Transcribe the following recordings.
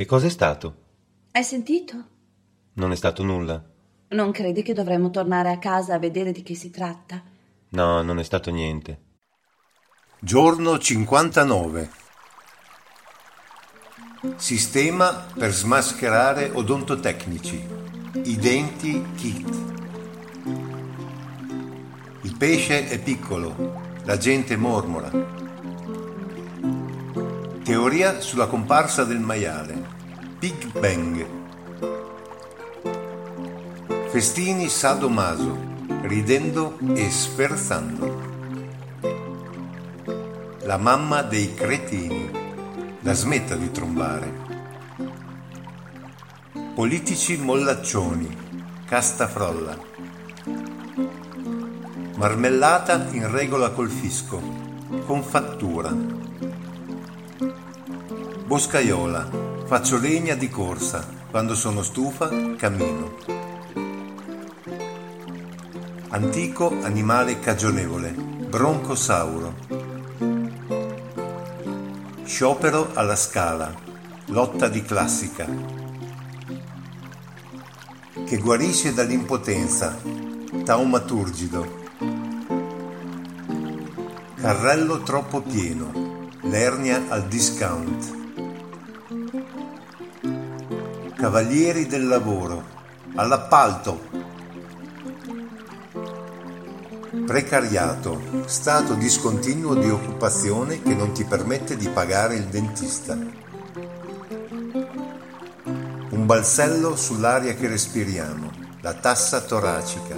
Che cosa è stato? Hai sentito? Non è stato nulla. Non credi che dovremmo tornare a casa a vedere di che si tratta? No, non è stato niente. Giorno 59. Sistema per smascherare odontotecnici. I denti kit. Il pesce è piccolo, la gente mormora. Teoria sulla comparsa del maiale. Big Bang. Festini sadomaso, ridendo e sferzando. La mamma dei cretini. La smetta di trombare. Politici mollaccioni. Casta frolla. Marmellata in regola col fisco. Con fattura. Boscaiola. Faccio legna di corsa. Quando sono stufa, cammino. Antico animale cagionevole. Broncosauro. Sciopero alla scala. Lotta di classica. Che guarisce dall'impotenza. Taumaturgido. Carrello troppo pieno. L'ernia al discount. Cavalieri del lavoro. All'appalto. Precariato, stato discontinuo di occupazione che non ti permette di pagare il dentista. Un balzello sull'aria che respiriamo, la tassa toracica.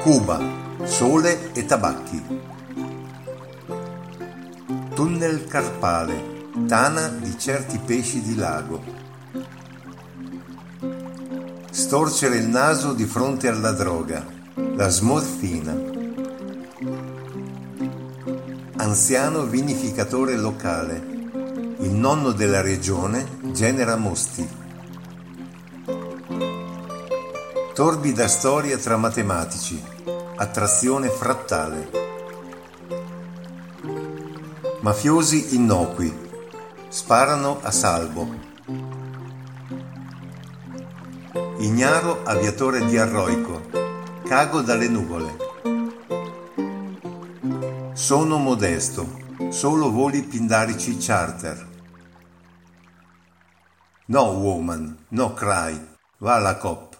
Cuba, sole e tabacchi. Tunnel carpale, tana di certi pesci di lago. Storcere il naso di fronte alla droga, la smorfina. Anziano vinificatore locale, il nonno della regione genera mosti. Torbida storia tra matematici, attrazione frattale. Mafiosi innocui, sparano a salvo. Ignaro aviatore diarroico, cago dalle nuvole. Sono modesto, solo voli pindarici charter. No woman, no cry, va alla coppa.